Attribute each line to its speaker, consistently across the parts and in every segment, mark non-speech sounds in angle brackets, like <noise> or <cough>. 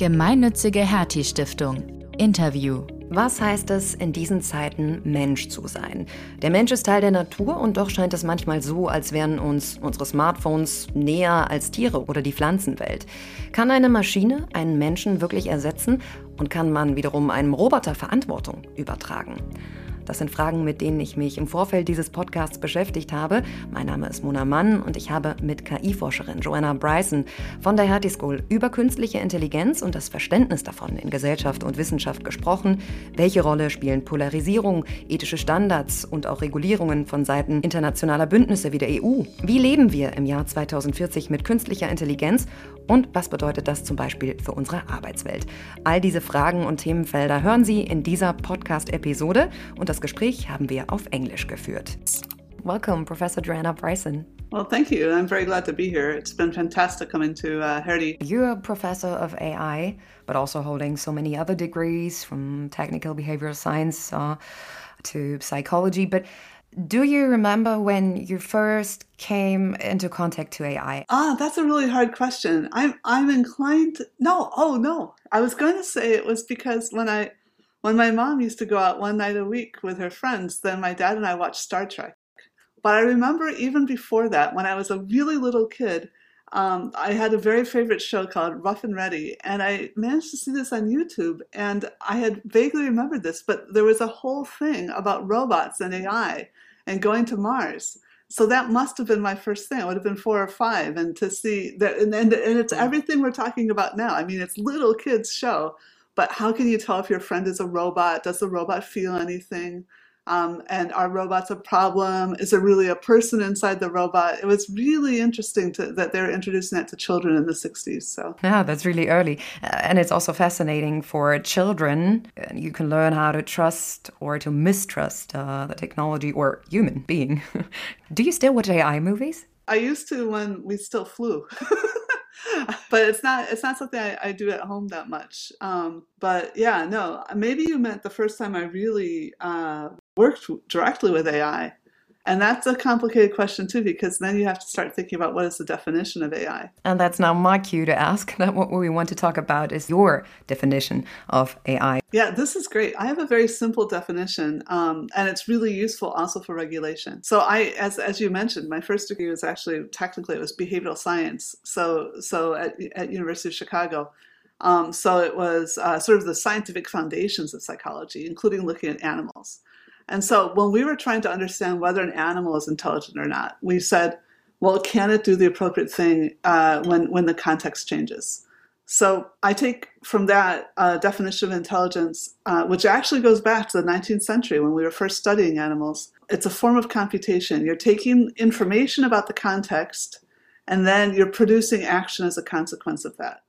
Speaker 1: Gemeinnützige Hertie Stiftung. Interview.
Speaker 2: Was heißt es, in diesen Zeiten Mensch zu sein? Der Mensch ist Teil der Natur und doch scheint es manchmal so, als wären uns unsere Smartphones näher als Tiere oder die Pflanzenwelt. Kann eine Maschine einen Menschen wirklich ersetzen und kann man wiederum einem Roboter Verantwortung übertragen? Das sind Fragen, mit denen ich mich im Vorfeld dieses Podcasts beschäftigt habe. Mein Name ist Mona Mann und ich habe mit KI-Forscherin Joanna Bryson von der Hertie School über künstliche Intelligenz und das Verständnis davon in Gesellschaft und Wissenschaft gesprochen. Welche Rolle spielen Polarisierung, ethische Standards und auch Regulierungen von Seiten internationaler Bündnisse wie der EU? Wie leben wir im Jahr 2040 mit künstlicher Intelligenz und was bedeutet das zum Beispiel für unsere Arbeitswelt? All diese Fragen und Themenfelder hören Sie in dieser Podcast-Episode und das Gespräch haben wir auf Englisch geführt. Welcome, Professor Joanna Bryson.
Speaker 3: Well, thank you. I'm very glad to be here. It's been fantastic coming to uh, Hertie.
Speaker 2: You're a professor of AI, but also holding so many other degrees from technical behavioral science uh, to psychology. But do you remember when you first came into contact to AI?
Speaker 3: Ah, that's a really hard question. I'm I'm inclined to, no, oh no. I was going to say it was because when I when my mom used to go out one night a week with her friends, then my dad and I watched Star Trek. But I remember even before that, when I was a really little kid, um, I had a very favorite show called Ruff and Reddy, and I managed to see this on YouTube. And I had vaguely remembered this, but there was a whole thing about robots and AI and going to Mars. So that must have been my first thing. I would have been four or five, and to see that, and, and, and it's everything we're talking about now. I mean, it's little kids' show, but how can you tell if your friend is a robot? Does the robot feel anything? Um, and are robots a problem? Is there really a person inside the robot? It was really interesting to, that they were introducing that to children in the 60s. So
Speaker 2: yeah, that's really early, uh, and it's also fascinating for children. You can learn how to trust or to mistrust uh, the technology or human being. <laughs> Do you still watch AI movies?
Speaker 3: I used to when we still flew. <laughs> but it's not it's not something I, I do at home that much. Um, but yeah, no, maybe you meant the first time I really uh, worked directly with AI. And that's a complicated question too, because then you have to start thinking about what is the definition of AI.
Speaker 2: And that's now my cue to ask <laughs> that what we want to talk about is your definition of AI.
Speaker 3: Yeah, this is great. I have a very simple definition, um, and it's really useful also for regulation. So I, as as you mentioned, my first degree was actually technically it was behavioral science. So so at at University of Chicago. Um, so it was uh, sort of the scientific foundations of psychology, including looking at animals. And so when we were trying to understand whether an animal is intelligent or not, we said, well, can it do the appropriate thing uh, when, when the context changes? So I take from that uh, definition of intelligence, uh, which actually goes back to the 19th century when we were first studying animals. It's a form of computation. You're taking information about the context and then you're producing action as a consequence of that,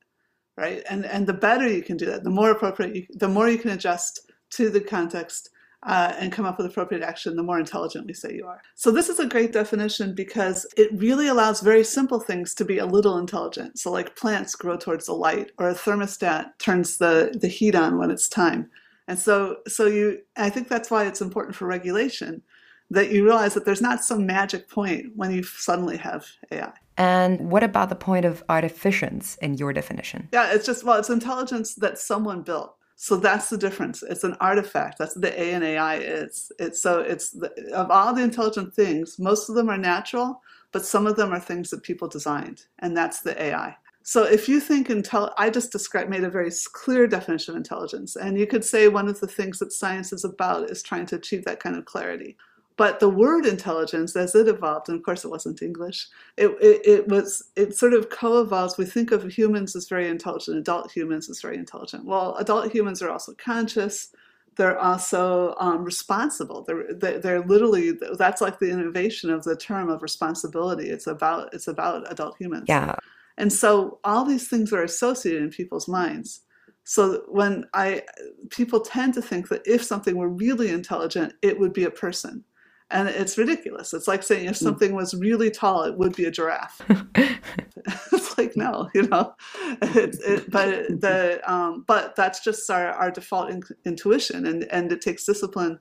Speaker 3: right? And, and the better you can do that, the more appropriate, you, the more you can adjust to the context, uh, and come up with appropriate action, the more intelligent we say you are. So, this is a great definition because it really allows very simple things to be a little intelligent. So, like plants grow towards the light, or a thermostat turns the, the heat on when it's time. And so, so you, I think that's why it's important for regulation that you realize that there's not some magic point when you suddenly have AI.
Speaker 2: And what about the point of artificence in your definition?
Speaker 3: Yeah, it's just, well, it's intelligence that someone built. So that's the difference. It's an artifact. That's what the A and AI is. It's so it's the, of all the intelligent things, most of them are natural, but some of them are things that people designed, and that's the AI. So if you think intel, I just described made a very clear definition of intelligence, and you could say one of the things that science is about is trying to achieve that kind of clarity. But the word intelligence, as it evolved, and of course it wasn't English, it, it, it was, it sort of co-evolves. We think of humans as very intelligent, adult humans as very intelligent. Well, adult humans are also conscious. They're also um, responsible. They're, they're literally, that's like the innovation of the term of responsibility. It's about, it's about adult humans.
Speaker 2: Yeah.
Speaker 3: And so all these things are associated in people's minds. So when I, people tend to think that if something were really intelligent, it would be a person and it's ridiculous. It's like saying if hmm. something was really tall, it would be a giraffe. <laughs> <laughs> it's like no, you know, it, it, but the um, but that's just our, our default in, intuition, and and it takes discipline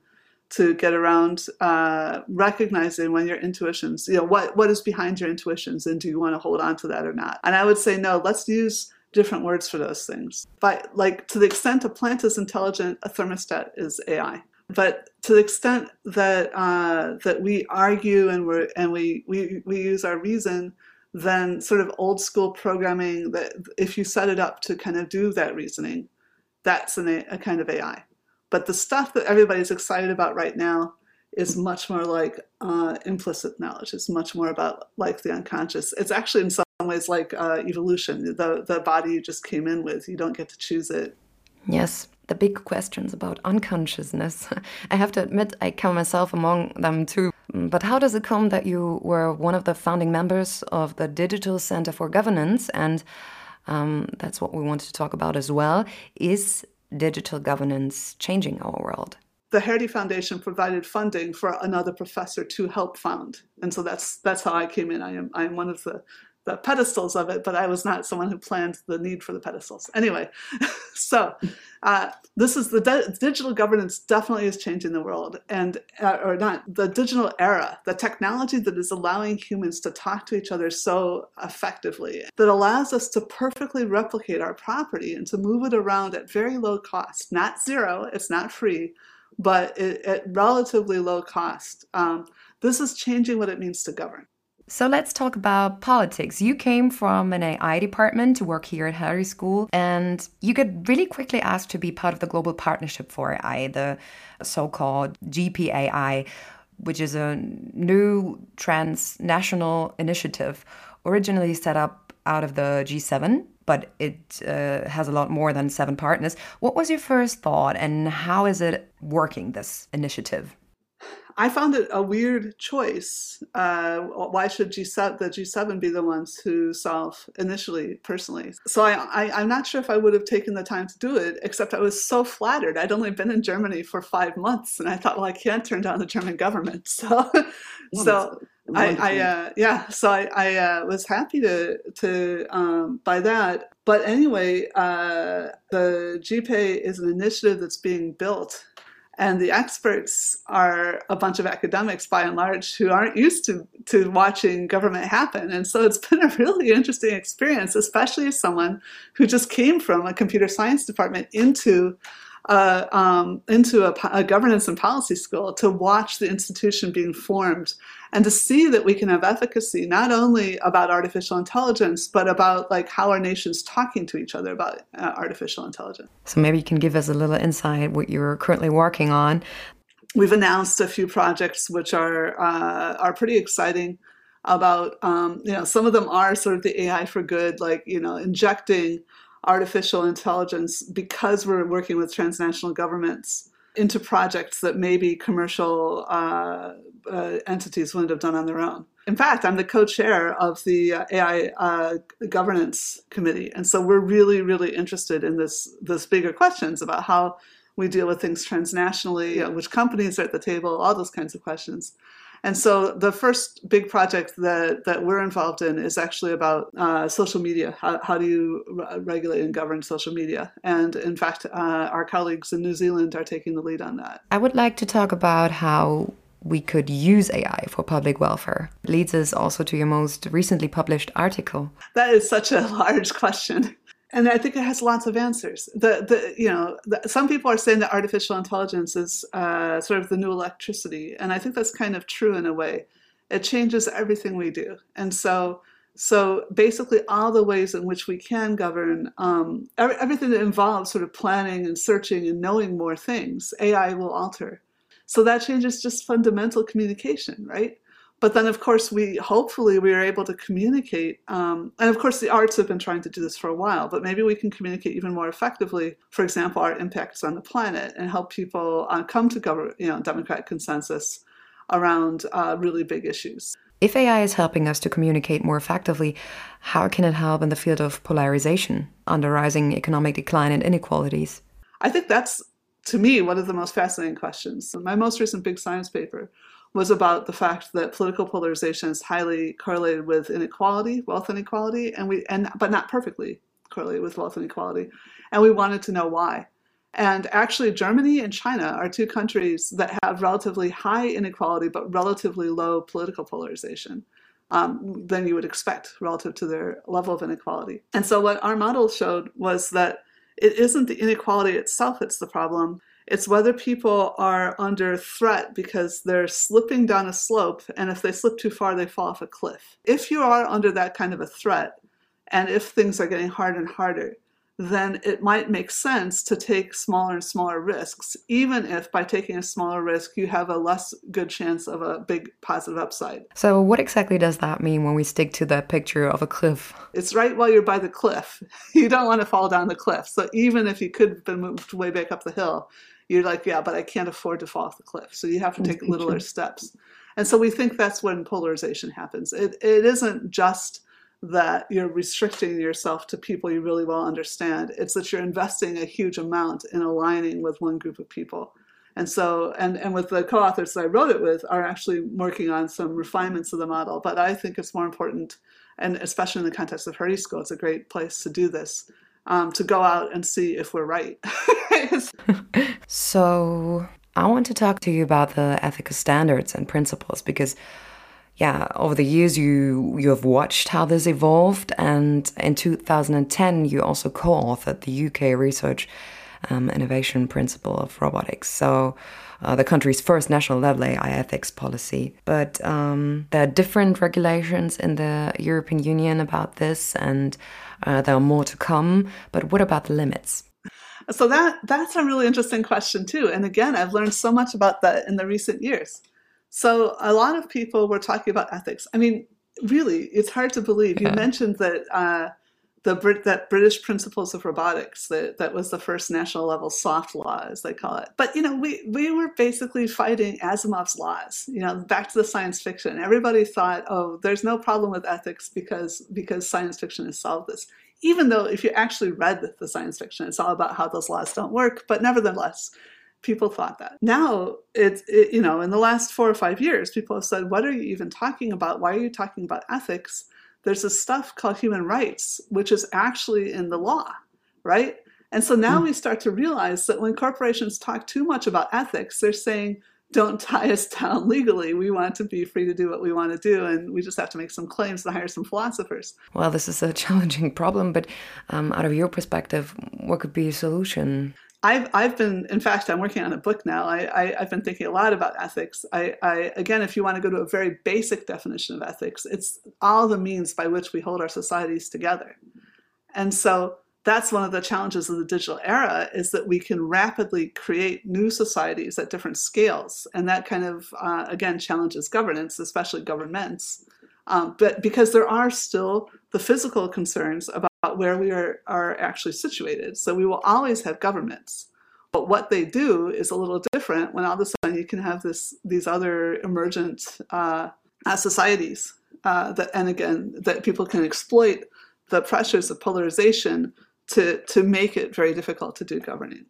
Speaker 3: to get around uh, recognizing when your intuitions, you know, what what is behind your intuitions, and do you want to hold on to that or not? And I would say no. Let's use different words for those things. But like to the extent a plant is intelligent, a thermostat is AI. But to the extent that uh, that we argue and we and we, we we use our reason, then sort of old school programming that if you set it up to kind of do that reasoning, that's an, a kind of AI. But the stuff that everybody's excited about right now is much more like uh, implicit knowledge. It's much more about like the unconscious. It's actually in some ways like uh, evolution. The the body you just came in with, you don't get to choose it.
Speaker 2: Yes, the big questions about unconsciousness. <laughs> I have to admit, I count myself among them too. But how does it come that you were one of the founding members of the Digital Center for Governance? And um, that's what we wanted to talk about as well. Is digital governance changing our world?
Speaker 3: the Hertie Foundation provided funding for another professor to help found, and so that's that's how I came in. I am I am one of the the pedestals of it, but I was not someone who planned the need for the pedestals. Anyway, <laughs> so uh, this is the digital governance definitely is changing the world, and uh, or not the digital era, the technology that is allowing humans to talk to each other so effectively, that allows us to perfectly replicate our property and to move it around at very low cost, not zero, it's not free but it, at relatively low cost. Um, this is changing what it means to govern.
Speaker 2: So let's talk about politics. You came from an AI department to work here at Hertie School, and you get really quickly asked to be part of the Global Partnership for AI, the so called GPAI, which is a new transnational initiative originally set up out of the G7 but it uh, has a lot more than seven partners. What was your first thought, and how is it working, this initiative?
Speaker 3: I found it a weird choice. Uh, why should G7, the G7 be the ones who solve initially, personally? So I, I, am not sure if I would have taken the time to do it, except I was so flattered. I'd only been in Germany for five months, and I thought, well, I can't turn down the German government. <laughs> So, so I, I uh, yeah, so I, I uh, was happy to to um, buy that. But anyway, uh, the GPAI is an initiative that's being built, and the experts are a bunch of academics by and large who aren't used to to watching government happen. And so it's <laughs> been a really interesting experience, especially as someone who just came from a computer science department into uh, um, into a, a, governance and policy school to watch the institution being formed and to see that we can have efficacy not only about artificial intelligence but about like how our nation's talking to each other about uh, artificial intelligence.
Speaker 2: So maybe you can give us a little insight what you're currently working on.
Speaker 3: We've announced a few projects which are uh, are pretty exciting about um, you know some of them are sort of the ai for good like you know injecting artificial intelligence because we're working with transnational governments into projects that maybe commercial uh, uh, entities wouldn't have done on their own. In fact, I'm the co-chair of the uh, AI uh, governance committee, and so we're really, really interested in this this bigger questions about how we deal with things transnationally, you know, which companies are at the table, all those kinds of questions. And so the first big project that, that we're involved in is actually about uh, social media. How, how do you re- regulate and govern social media? And in fact, uh, our colleagues in New Zealand are taking the lead on that.
Speaker 2: I would like to talk about how we could use AI for public welfare. Leads us also to your most recently published article.
Speaker 3: That is such a <laughs> large question and I think it has lots of answers. The the you know the, some people are saying that artificial intelligence is uh, sort of the new electricity, and I think that's kind of true in a way. It changes everything we do, and so so basically all the ways in which we can govern um, everything that involves sort of planning and searching and knowing more things, AI will alter. So that changes just fundamental communication, right? But then of course we hopefully we are able to communicate um, and of course the arts have been trying to do this for a while but maybe we can communicate even more effectively for example our impacts on the planet and help people uh, come to government you know democratic consensus around uh, really big issues
Speaker 2: if AI is helping us to communicate more effectively, how can it help in the field of polarization, under rising economic decline and inequalities?
Speaker 3: I think that's, to me, one of the most fascinating questions. My most recent big science paper was about the fact that political polarization is highly correlated with inequality, wealth inequality, and we and but not perfectly correlated with wealth inequality, and we wanted to know why. And actually, Germany and China are two countries that have relatively high inequality but relatively low political polarization. um, than you would expect relative to their level of inequality. And so, what our model showed was that it isn't the inequality itself that's the problem. It's whether people are under threat because they're slipping down a slope, and if they slip too far, they fall off a cliff. If you are under that kind of a threat, and if things are getting harder and harder, then it might make sense to take smaller and smaller risks, even if by taking a smaller risk, you have a less good chance of a big positive upside.
Speaker 2: So, what exactly does that mean when we stick to that picture of a cliff?
Speaker 3: It's right while you're by the cliff. <laughs> You don't want to fall down the cliff. So, even if you could have been moved way back up the hill, you're like, yeah, but I can't afford to fall off the cliff. So, you have to take littler steps. And so, we think that's when polarization happens. It, it isn't just that you're restricting yourself to people you really well understand. It's that you're investing a huge amount in aligning with one group of people. And so, and, and with the co-authors that I wrote it with are actually working on some refinements of the model. But I think it's more important, and especially in the context of Hertie School, it's a great place to do this, um, to go out and see if we're right. <laughs>
Speaker 2: so I want to talk to you about the ethical standards and principles because yeah, over the years you you have watched how this evolved, and in 2010 you also co-authored the UK research um, innovation principle of robotics. So. Uh, the country's first national level AI ethics policy. But um, there are different regulations in the European Union about this, and uh, there are more to come. But what about the limits?
Speaker 3: So that that's a really interesting question too. And again, I've learned so much about that in the recent years. So a lot of people were talking about ethics. I mean, really, it's hard to believe. Yeah. You mentioned that uh, the Brit- that British Principles of Robotics that that was the first national level soft law, as they call it. But you know, we we were basically fighting Asimov's laws. You know, back to the science fiction. Everybody thought, oh, there's no problem with ethics because because science fiction has solved this. Even though, if you actually read the science fiction, it's all about how those laws don't work. But nevertheless, people thought that. Now, it's, it, you know, in the last four or five years, people have said, what are you even talking about? Why are you talking about ethics? There's this stuff called human rights, which is actually in the law, right? And so now mm. we start to realize that when corporations talk too much about ethics, they're saying, don't tie us down legally. We want to be free to do what we want to do, and we just have to make some claims and hire some philosophers.
Speaker 2: Well, this is a <laughs> challenging problem, but um, out of your perspective, what could be a solution?
Speaker 3: I've, I've been, in fact, I'm working on a book now. I, I, have been thinking a lot about ethics. I, I, again, if you want to go to a very basic definition of ethics, it's all the means by which we hold our societies together. And so that's one of the challenges of the digital era is that we can rapidly create new societies at different scales. And that kind of, uh, again, challenges governance, especially governments. Um, but because there are still the physical concerns about where we are, are actually situated. So we will always have governments. But what they do is a little different when all of a sudden you can have this these other emergent uh, uh, societies uh, that, and again, that people can exploit the pressures of polarization to, to make it very difficult to do governing.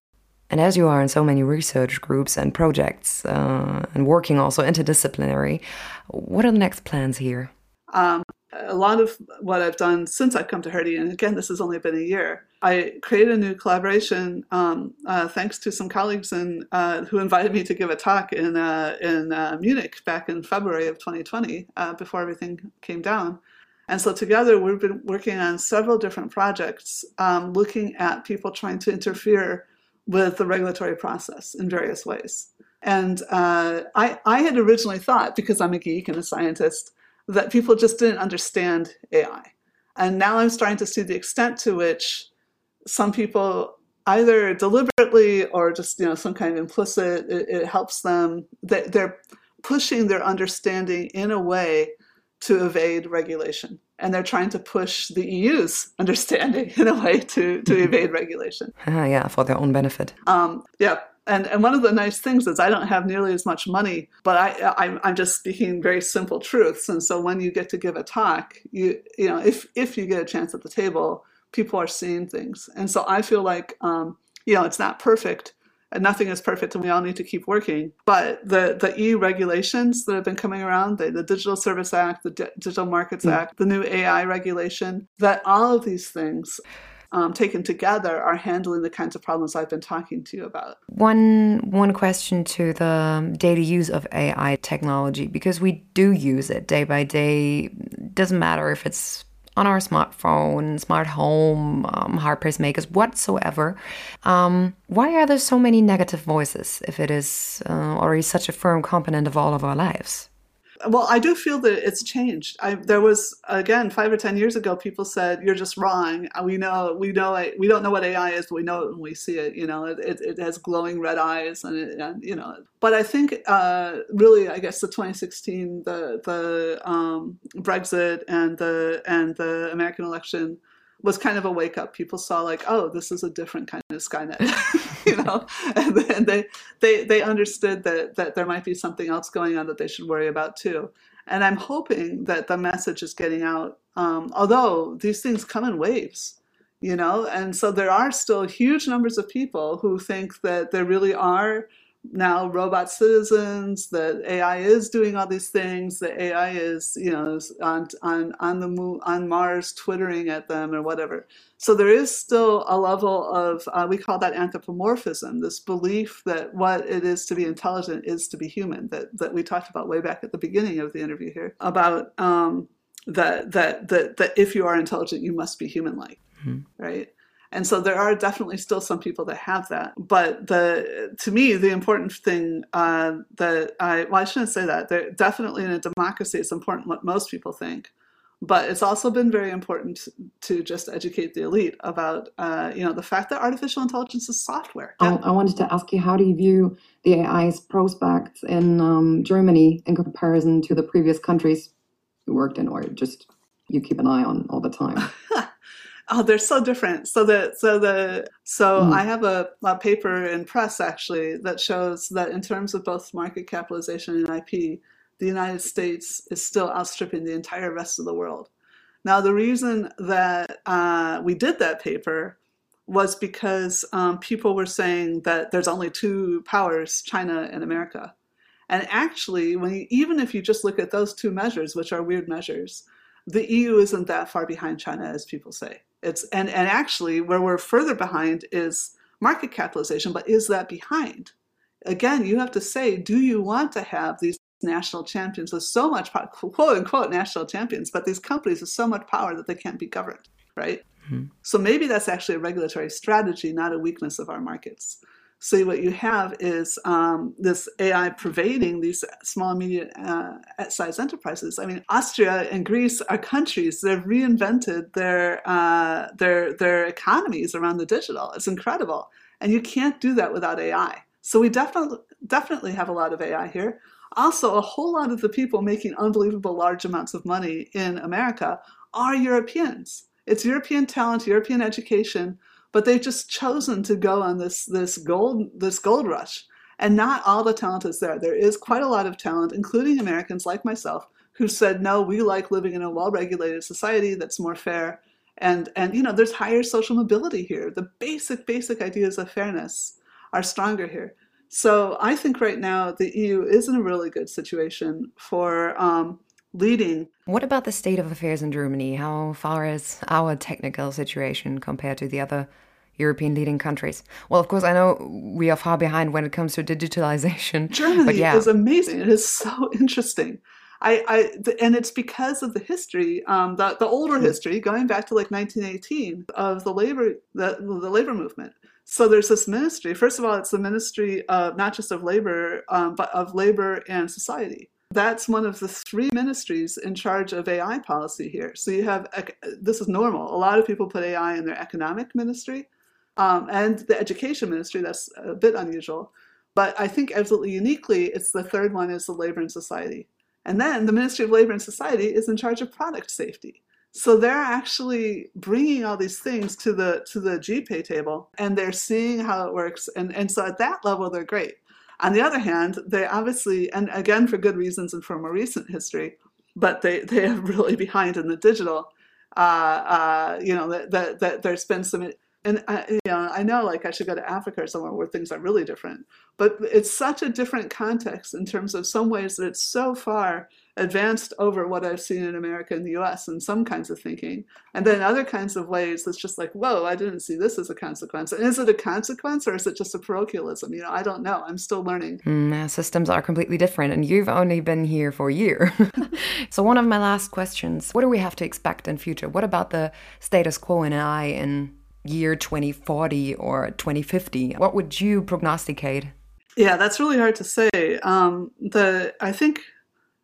Speaker 2: And as you are in so many research groups and projects uh, and working also interdisciplinary, what are the next plans here?
Speaker 3: Um, a lot of what I've done since I've come to Hertie, and again, this has only been a year, I created a new collaboration um, uh, thanks to some colleagues in, uh, who invited me to give a talk in, uh, in uh, Munich back in February of 2020 uh, before everything came down. And so together we've been working on several different projects um, looking at people trying to interfere with the regulatory process in various ways. And uh, I, I had originally thought, because I'm a geek and a scientist, that people just didn't understand AI. And now I'm starting to see the extent to which some people either deliberately or just you know some kind of implicit it, it helps them they, they're pushing their understanding in a way to evade regulation and they're trying to push the EU's <laughs> understanding in a way to, to <laughs> evade regulation.
Speaker 2: Uh, yeah, for their own benefit.
Speaker 3: Um, yeah, and, and one of the nice things is I don't have nearly as much money, but I, I'm, I'm just speaking very simple truths. And so when you get to give a talk, you, you know, if, if you get a chance at the table, people are seeing things. And so I feel like, um, you know, it's not perfect and nothing is perfect and we all need to keep working. But the, the EU regulations that have been coming around, the, the Digital Service Act, the D- Digital Markets mm. Act, the new AI regulation, that all of these things um, taken together are handling the kinds of problems I've been talking to you about.
Speaker 2: One one question to the daily use of AI technology because we do use it day by day doesn't matter if it's on our smartphone, smart home, um, hard makers whatsoever. Um, why are there so many negative voices if it is uh, already such a firm component of all of our lives?
Speaker 3: Well, I do feel that it's changed. I, there was again five or ten years ago, people said you're just wrong. Uh, we know, we know, we don't know what AI is, but we know it when we see it. You know, it, it, has glowing red eyes, and, it, and, you know. But I think uh, really, I guess the 2016, the the um, Brexit and the and the American election was kind of a wake up. People saw like, oh, this is a different kind of Skynet, <laughs> <laughs> you know, and they they they understood that that there might be something else going on that they should worry about too. And I'm hoping that the message is getting out. Um, although these things come in waves, you know, and so there are still huge numbers of people who think that there really are now robot citizens that ai is doing all these things that ai is you know on on on the moon on mars twittering at them or whatever so there is still a level of uh, we call that anthropomorphism this belief that what it is to be intelligent is to be human that that we talked about way back at the beginning of the interview here about um, that that that that if you are intelligent you must be human like mm-hmm. right and so there are definitely still some people that have that. But the to me, the important thing uh, that I well, I shouldn't say that. They're definitely in a democracy, it's important what most people think. But it's also been very important to just educate the elite about, uh, you know, the fact that artificial intelligence is software.
Speaker 4: I, I, wanted to ask you, how do you view the AI's prospects in um, Germany in comparison to the previous countries you worked in, or just you keep an eye on all the time? <laughs>
Speaker 3: Oh, they're so different. So the so the so mm. I have a, a, paper in press actually that shows that in terms of both market capitalization and IP, the United States is still outstripping the entire rest of the world. Now the reason that uh, we did that paper was because um, people were saying that there's only two powers, China and America. And actually, when you, even if you just look at those two measures, which are weird measures, the EU isn't that far behind China as people say. It's and and actually where we're further behind is market capitalization, but is that behind? Again, you have to say, do you want to have these national champions with so much power, quote unquote national champions, but these companies with so much power that they can't be governed, right? Mm-hmm. So maybe that's actually a regulatory strategy, not a weakness of our markets. So what you have is um, this AI pervading these small medium uh, size enterprises. I mean, Austria and Greece are countries that have reinvented their uh, their their economies around the digital. It's incredible, and you can't do that without AI. So we definitely definitely have a lot of AI here. Also, a whole lot of the people making unbelievable large amounts of money in America are Europeans. It's European talent, European education but they've just chosen to go on this this gold this gold rush. And not all the talent is there. There is quite a lot of talent, including Americans like myself, who said, no, we like living in a well-regulated society that's more fair. And and you know, there's higher social mobility here. The basic, basic ideas of fairness are stronger here. So I think right now the EU is in a really good situation for um, leading.
Speaker 2: What about the state of affairs in Germany? How far is our technical situation compared to the other European leading countries? Well, of course, I know we are far behind when it comes to digitalization.
Speaker 3: Germany yeah. is amazing. It is so <laughs> interesting. I, I and it's because of the history, um, the, the older history, going back to like 1918 of the labor the, the labor movement. So there's this ministry. First of all, it's the ministry of not just of labor, um, but of labor and society. That's one of the three ministries in charge of AI policy here. So you have this is normal. A lot of people put AI in their economic ministry um, and the education ministry. That's a bit unusual. But I think absolutely uniquely, it's the third one is the labor and society. And then the Ministry of Labor and Society is in charge of product safety. So they're actually bringing all these things to the to the GPAI table, and they're seeing how it works. And and so at that level, they're great. On the other hand, they obviously, and again for good reasons and from a recent history, but they, <laughs> they are really behind in the digital. Uh, uh, you know, that, that, that there's been some, and I, you know, I know like I should go to Africa or somewhere where things are really different, but it's such a different context in terms of some ways that it's so far advanced over what I've seen in America and the US in some kinds of thinking. And then other kinds of ways, it's just like, whoa, I didn't see this as a consequence. And is it a consequence or is it just a parochialism? You know, I don't know. I'm still learning.
Speaker 2: Mm, systems are completely different, and you've only been here for a year. <laughs> so, one of my last questions what do we have to expect in future? What about the status quo in AI in year 2040 or 2050? What would you prognosticate?
Speaker 3: Yeah, that's really hard to say. Um, the I think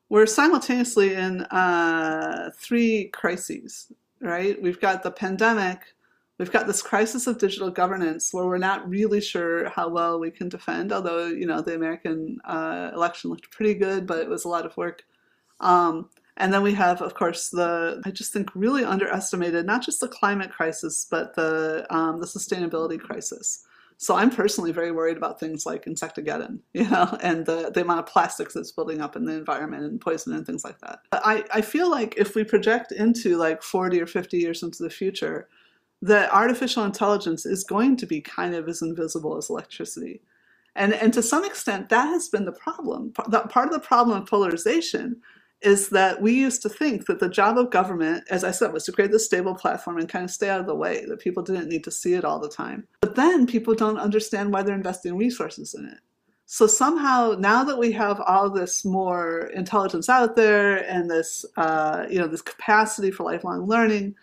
Speaker 3: we're simultaneously in uh, three crises, right? We've got the pandemic, we've got this crisis of digital governance where we're not really sure how well we can defend, although, you know, the American uh, election looked pretty good, but it was a lot of work. Um, and then we have, of course, the I just think really underestimated not just the climate crisis, but the um, the sustainability crisis. So I'm personally very worried about things like insectageddon, <laughs> you know, and the, the amount of plastics that's building up in the environment and poison and things like that. I, I feel like if we project into like 40 or 50 years into the future, that artificial intelligence is going to be kind of as invisible as electricity. And, and to some extent, that has been the problem. Part of the problem of polarization is that we used to think that the job of government, as I said, was to create this stable platform and kind of stay out of the way, that people didn't need to see it all the time. But then people don't understand why they're investing resources in it. So somehow, now that we have all this more intelligence out there and this, uh, you know, this capacity for lifelong learning,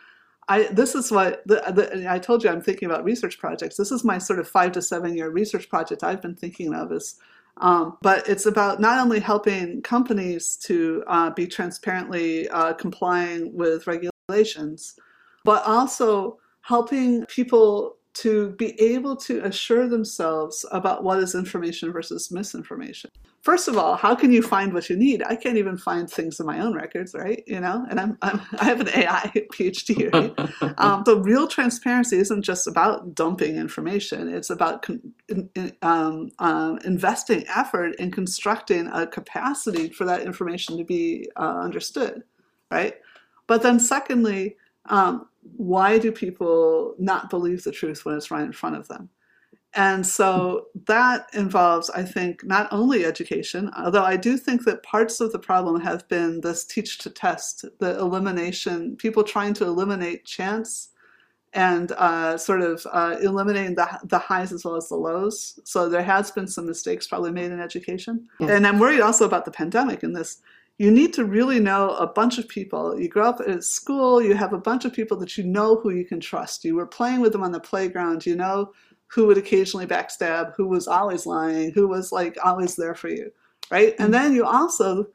Speaker 3: I, this is what the, the, I told you. I'm thinking about research projects. This is my sort of five to seven year research project I've been thinking of is um, but it's about not only helping companies to uh, be transparently uh, complying with regulations, but also helping people to be able to assure themselves about what is information versus misinformation. First of all, how can you find what you need? I can't even find things in my own records, right? You know, and I'm, I'm <laughs> i have an AI <laughs> PhD. Right? <laughs> um, so real transparency isn't just about dumping information; it's about con- in, in, um, uh, investing effort in constructing a capacity for that information to be uh, understood, right? But then, secondly, um, why do people not believe the truth when it's right in front of them? And so that involves, I think, not only education, although I do think that parts of the problem have been this teach to test, the elimination, people trying to eliminate chance and uh, sort of uh, eliminating the, the highs as well as the lows. So there has been some mistakes probably made in education. And I'm worried also about the pandemic in this you need to really know a bunch of people. You grow up at school, you have a bunch of people that you know who you can trust. You were playing with them on the playground, you know who would occasionally backstab, who was always lying, who was like always there for you, right? And mm-hmm. then you also,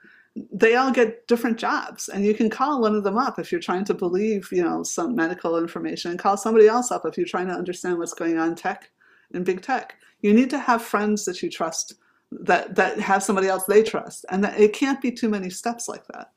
Speaker 3: they all get different jobs, and you can call one of them up if you're trying to believe, you know, some medical information, and call somebody else up if you're trying to understand what's going on tech in big tech. You need to have friends that you trust that that have somebody else they trust, and that it can't be too many steps like that.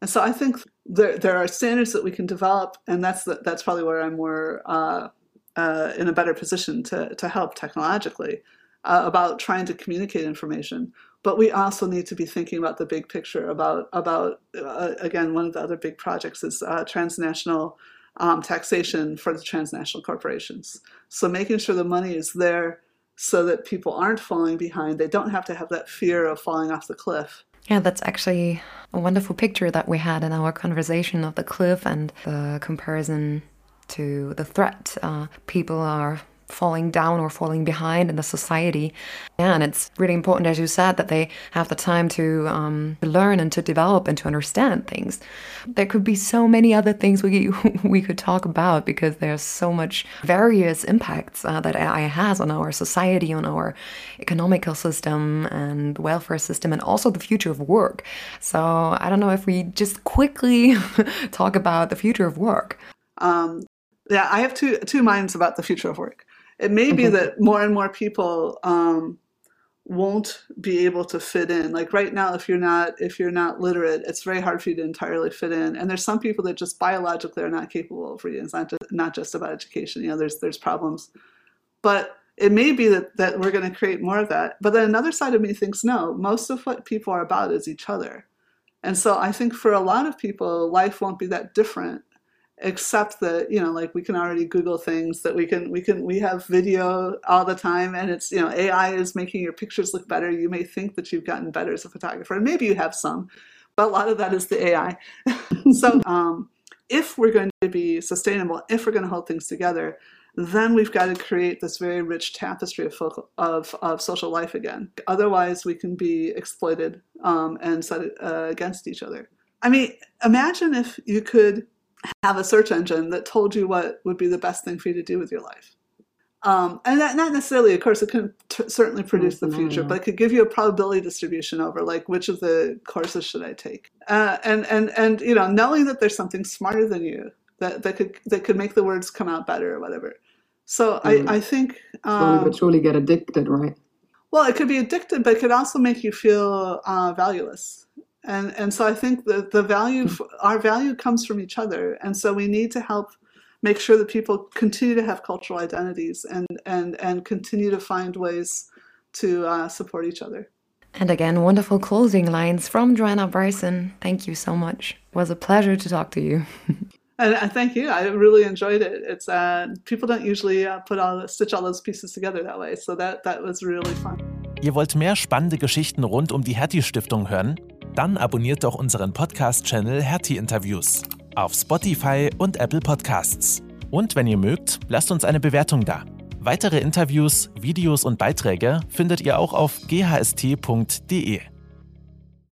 Speaker 3: And so I think there there are standards that we can develop, and that's the, that's probably where I'm more uh, uh, in a better position to to help technologically uh, about trying to communicate information. But we also need to be thinking about the big picture about about uh, again one of the other big projects is uh, transnational um, taxation for the transnational corporations. So making sure the money is there so that people aren't falling behind. They don't have to have that fear of falling off the cliff.
Speaker 2: Yeah, that's actually a wonderful picture that we had in our conversation of the cliff and the comparison to the threat. Uh, people are falling down or falling behind in the society. And it's really important, as you said, that they have the time to, um, learn and to develop and to understand things. There could be so many other things we <laughs> we could talk about because there's so much various impacts uh, that AI has on our society, on our economical system and welfare system, and also the future of work. So I don't know if we just quickly <laughs> talk about the future of work.
Speaker 3: Um, yeah, I have two two minds about the future of work. It may be mm-hmm. that more and more people um, won't be able to fit in. Like right now, if you're not if you're not literate, it's very hard for you to entirely fit in. And there's some people that just biologically are not capable of reading. It's not just, not just about education. You know, there's there's problems, but it may be that, that we're going to create more of that. But then another side of me thinks no, most of what people are about is each other. And so I think for a lot of people, life won't be that different except that you know like we can already google things that we can we can we have video all the time and it's you know ai is making your pictures look better you may think that you've gotten better as a photographer and maybe you have some but a lot of that is the AI. <laughs> so um, if we're going to be sustainable, if we're going to hold things together, then we've got to create this very rich tapestry of, of, of social life again. Otherwise, we can be exploited um, and set uh, against each other. I mean, imagine if you could have a search engine that told you what would be the best thing for you to do with your life. Um, and that not necessarily, of course, it can t- certainly produce the future, but it could give you a probability distribution over like which of the courses should I take, uh, and and and you know knowing that there's something smarter than you that that could that could make the words come out better or whatever. So mm. I I think
Speaker 4: um, but surely get addicted, right?
Speaker 3: Well, it could be addicted, but it could also make you feel uh, valueless. And and so I think the the value mm. our value comes from each other, and so we need to help make sure that people continue to have cultural identities and, and, and continue to find ways to uh, support each other.
Speaker 2: And again, wonderful closing lines from Joanna Bryson. Thank you so much. It was a pleasure to talk to you. <laughs>
Speaker 3: and, and thank you. I really enjoyed it. It's uh, people don't usually uh, put all stitch all those pieces together that way, so that that was really fun.
Speaker 5: Ihr wollt mehr spannende Geschichten rund um die Hertie Stiftung hören? Dann abonniert doch unseren Podcast-Channel Hertie Interviews auf Spotify und Apple Podcasts. Und wenn ihr mögt, lasst uns eine Bewertung da. Weitere Interviews, Videos und Beiträge findet ihr auch auf ghst.de.